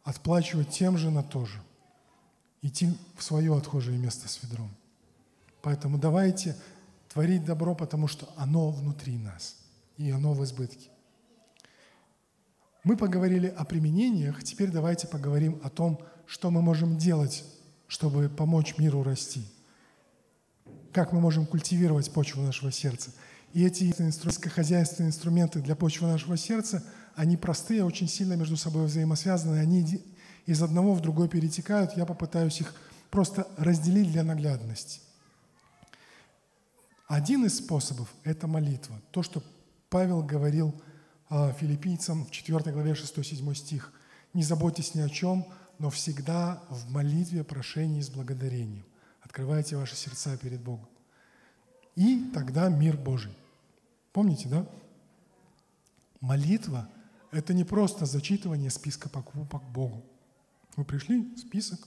Speaker 1: отплачивать тем же на то же, идти в свое отхожее место с ведром. Поэтому давайте творить добро, потому что оно внутри нас, и оно в избытке. Мы поговорили о применениях, теперь давайте поговорим о том, что мы можем делать чтобы помочь миру расти. Как мы можем культивировать почву нашего сердца. И эти сельскохозяйственные инструменты для почвы нашего сердца, они простые, очень сильно между собой взаимосвязаны, они из одного в другой перетекают. Я попытаюсь их просто разделить для наглядности. Один из способов – это молитва. То, что Павел говорил а, филиппийцам в 4 главе 6-7 стих. «Не заботьтесь ни о чем, но всегда в молитве, прошении с благодарением. Открывайте ваши сердца перед Богом. И тогда мир Божий. Помните, да? Молитва – это не просто зачитывание списка покупок Богу. Вы пришли, список,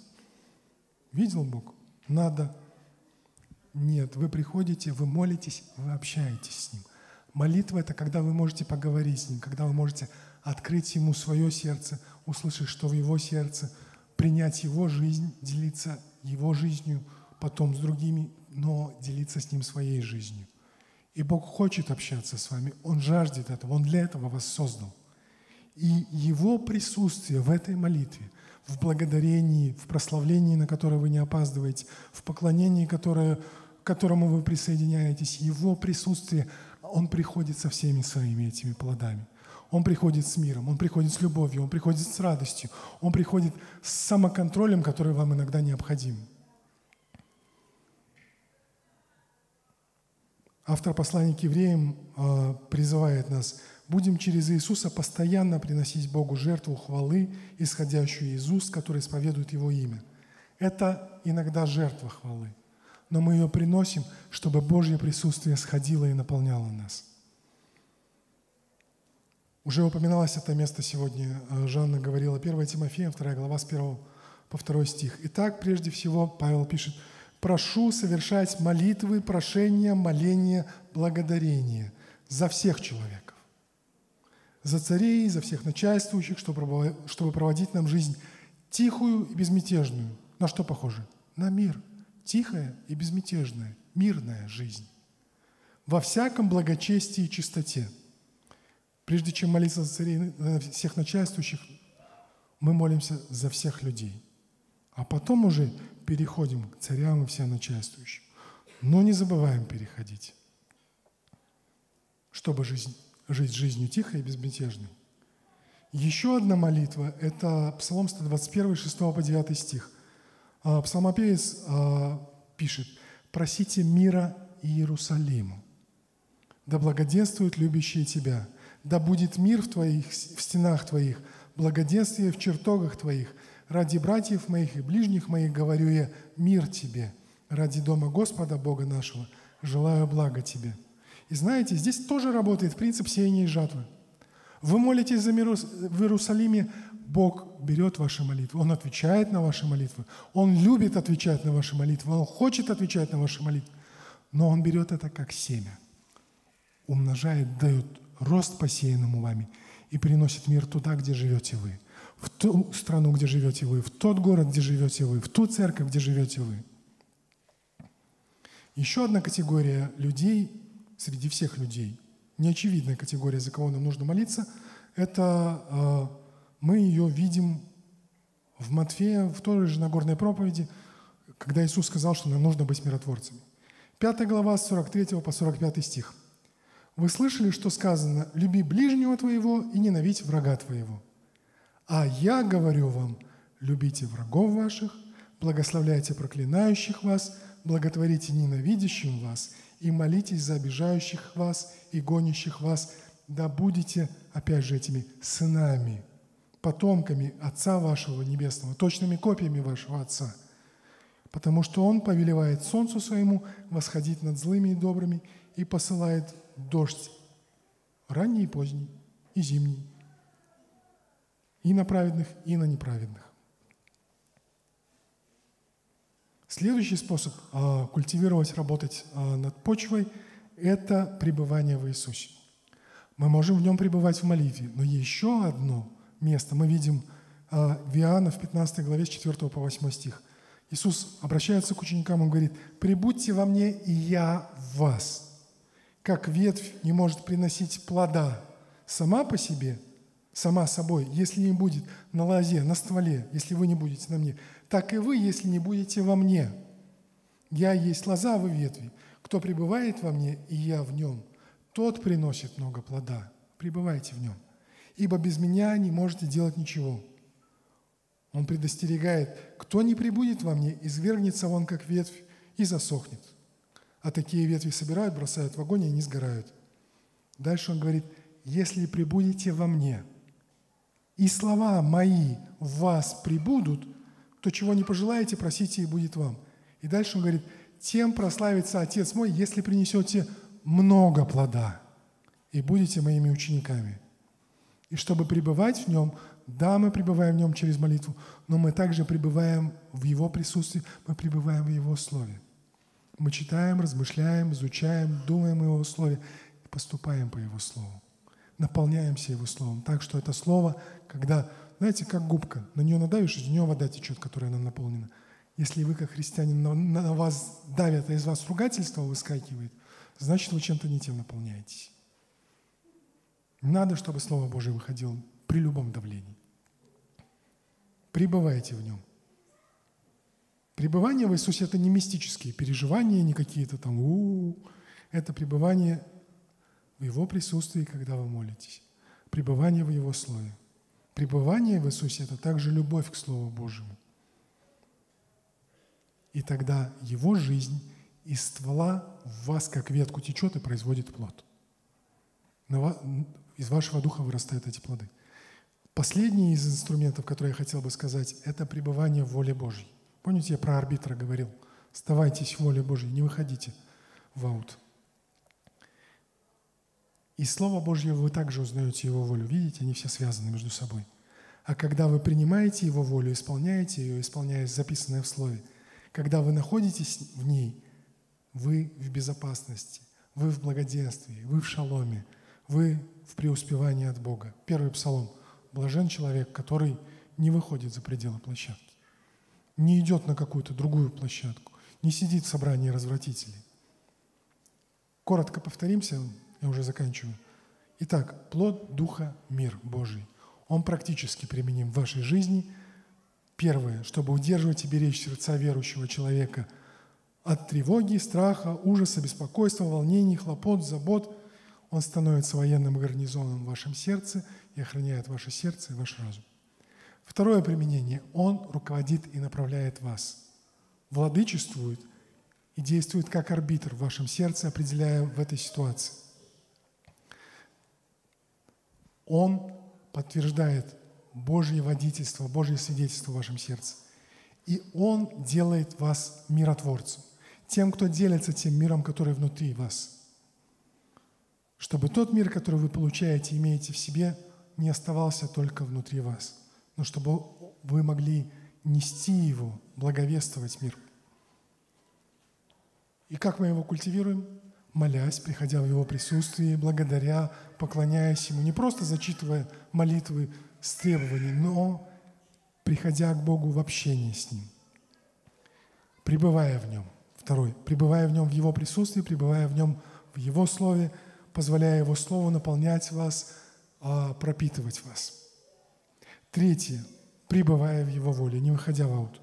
Speaker 1: видел Бог, надо. Нет, вы приходите, вы молитесь, вы общаетесь с Ним. Молитва – это когда вы можете поговорить с Ним, когда вы можете открыть Ему свое сердце, услышать, что в Его сердце, принять Его жизнь, делиться Его жизнью потом с другими, но делиться с Ним своей жизнью. И Бог хочет общаться с вами, Он жаждет этого, Он для этого вас создал. И Его присутствие в этой молитве, в благодарении, в прославлении, на которое вы не опаздываете, в поклонении, которое, к которому вы присоединяетесь, Его присутствие, Он приходит со всеми своими этими плодами. Он приходит с миром, он приходит с любовью, он приходит с радостью, он приходит с самоконтролем, который вам иногда необходим. Автор послания к евреям э, призывает нас, будем через Иисуса постоянно приносить Богу жертву хвалы, исходящую из уст, которые исповедуют Его имя. Это иногда жертва хвалы, но мы ее приносим, чтобы Божье присутствие сходило и наполняло нас – уже упоминалось это место сегодня. Э, Жанна говорила, 1 Тимофея, 2 глава, с 1 по 2 стих. Итак, прежде всего, Павел пишет, «Прошу совершать молитвы, прошения, моления, благодарения за всех человеков, за царей, за всех начальствующих, чтобы проводить нам жизнь тихую и безмятежную. На что похоже? На мир. тихая и безмятежная, мирная жизнь. Во всяком благочестии и чистоте. Прежде чем молиться за царей, за всех начальствующих, мы молимся за всех людей. А потом уже переходим к царям и всем начальствующим. Но не забываем переходить, чтобы жизнь, жить жизнью тихой и безмятежной. Еще одна молитва – это Псалом 121, 6 по 9 стих. А, псалмопевец а, пишет «Просите мира Иерусалиму, да благоденствуют любящие Тебя, да будет мир в, твоих, в стенах Твоих, благоденствие в чертогах Твоих. Ради братьев моих и ближних моих говорю я, мир Тебе. Ради дома Господа Бога нашего желаю блага Тебе». И знаете, здесь тоже работает принцип сеяния и жатвы – вы молитесь за мир в Иерусалиме, Бог берет ваши молитвы, Он отвечает на ваши молитвы, Он любит отвечать на ваши молитвы, Он хочет отвечать на ваши молитвы, но Он берет это как семя, умножает, дает рост посеянному вами и приносит мир туда, где живете вы, в ту страну, где живете вы, в тот город, где живете вы, в ту церковь, где живете вы. Еще одна категория людей среди всех людей – неочевидная категория, за кого нам нужно молиться, это э, мы ее видим в Матфея, в той же Нагорной проповеди, когда Иисус сказал, что нам нужно быть миротворцами. Пятая глава, с 43 по 45 стих. «Вы слышали, что сказано, люби ближнего твоего и ненавидь врага твоего. А я говорю вам, любите врагов ваших, благословляйте проклинающих вас, благотворите ненавидящим вас и молитесь за обижающих вас и гонящих вас, да будете, опять же, этими сынами, потомками Отца вашего Небесного, точными копиями вашего Отца. Потому что Он повелевает солнцу своему восходить над злыми и добрыми и посылает дождь ранний и поздний, и зимний, и на праведных, и на неправедных. Следующий способ а, культивировать, работать а, над почвой – это пребывание в Иисусе. Мы можем в нем пребывать в молитве, но еще одно место мы видим а, в Иоанна в 15 главе с 4 по 8 стих. Иисус обращается к ученикам, Он говорит, «Прибудьте во мне, и я в вас. Как ветвь не может приносить плода сама по себе, сама собой, если не будет на лозе, на стволе, если вы не будете на мне, так и вы, если не будете во мне. Я есть лоза, вы ветви. Кто пребывает во мне, и я в нем, тот приносит много плода. Пребывайте в нем. Ибо без меня не можете делать ничего. Он предостерегает, кто не прибудет во мне, извергнется он, как ветвь, и засохнет. А такие ветви собирают, бросают в огонь, и они сгорают. Дальше он говорит, если прибудете во мне, и слова мои в вас прибудут, то, чего не пожелаете, просите, и будет вам. И дальше он говорит, тем прославится Отец мой, если принесете много плода и будете моими учениками. И чтобы пребывать в нем, да, мы пребываем в нем через молитву, но мы также пребываем в Его присутствии, мы пребываем в Его Слове. Мы читаем, размышляем, изучаем, думаем о Его Слове и поступаем по Его Слову. Наполняемся Его Словом так, что это Слово, когда знаете, как губка. На нее надавишь, из нее вода течет, которая она наполнена. Если вы, как христианин, на, на вас давят, а из вас ругательство выскакивает, значит, вы чем-то не тем наполняетесь. Надо, чтобы Слово Божие выходило при любом давлении. Пребывайте в нем. Пребывание в Иисусе – это не мистические переживания, не какие-то там у, -у, -у. Это пребывание в Его присутствии, когда вы молитесь. Пребывание в Его Слове. Пребывание в Иисусе – это также любовь к Слову Божьему. И тогда Его жизнь из ствола в вас, как ветку, течет и производит плод. Из вашего духа вырастают эти плоды. Последний из инструментов, который я хотел бы сказать, это пребывание в воле Божьей. Помните, я про арбитра говорил? Оставайтесь в воле Божьей, не выходите в аут. И Слово Божье вы также узнаете Его волю. Видите, они все связаны между собой. А когда вы принимаете Его волю, исполняете ее, исполняя записанное в Слове, когда вы находитесь в ней, вы в безопасности, вы в благоденствии, вы в шаломе, вы в преуспевании от Бога. Первый псалом. Блажен человек, который не выходит за пределы площадки, не идет на какую-то другую площадку, не сидит в собрании развратителей. Коротко повторимся, я уже заканчиваю. Итак, плод Духа – мир Божий. Он практически применим в вашей жизни. Первое, чтобы удерживать и беречь сердца верующего человека от тревоги, страха, ужаса, беспокойства, волнений, хлопот, забот. Он становится военным гарнизоном в вашем сердце и охраняет ваше сердце и ваш разум. Второе применение. Он руководит и направляет вас. Владычествует и действует как арбитр в вашем сердце, определяя в этой ситуации. Он подтверждает Божье водительство, Божье свидетельство в вашем сердце. И Он делает вас миротворцем, тем, кто делится тем миром, который внутри вас. Чтобы тот мир, который вы получаете, имеете в себе, не оставался только внутри вас, но чтобы вы могли нести его, благовествовать мир. И как мы его культивируем? Молясь, приходя в его присутствие, благодаря, поклоняясь ему, не просто зачитывая молитвы с требований, но приходя к Богу в общение с Ним, пребывая в Нем. Второй, пребывая в Нем в Его присутствии, пребывая в Нем в Его Слове, позволяя Его Слову наполнять вас, а, пропитывать вас. Третье, пребывая в Его воле, не выходя в аут,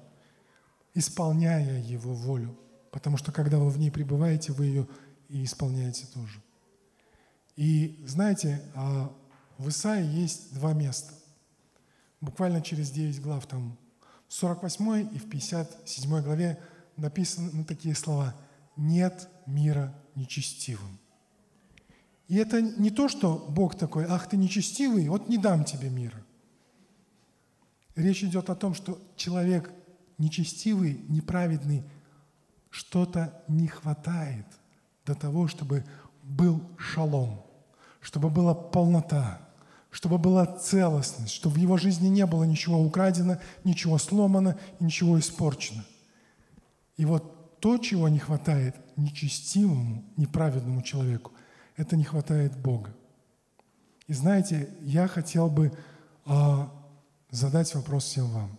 Speaker 1: исполняя Его волю, потому что когда вы в ней пребываете, вы ее и исполняете тоже. И знаете, а, в Исаии есть два места – буквально через 9 глав, там в 48 и в 57 главе написаны такие слова «Нет мира нечестивым». И это не то, что Бог такой, ах, ты нечестивый, вот не дам тебе мира. Речь идет о том, что человек нечестивый, неправедный, что-то не хватает до того, чтобы был шалом, чтобы была полнота, чтобы была целостность, чтобы в его жизни не было ничего украдено, ничего сломано ничего испорчено. И вот то, чего не хватает нечестивому, неправедному человеку, это не хватает Бога. И знаете, я хотел бы а, задать вопрос всем вам.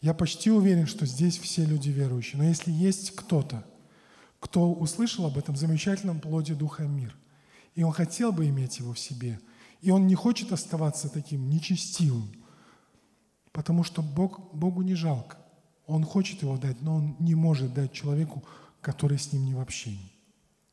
Speaker 1: Я почти уверен, что здесь все люди верующие, но если есть кто-то, кто услышал об этом замечательном плоде Духа мир, и он хотел бы иметь его в себе – и он не хочет оставаться таким нечестивым, потому что Бог, Богу не жалко. Он хочет его дать, но он не может дать человеку, который с ним не в общении.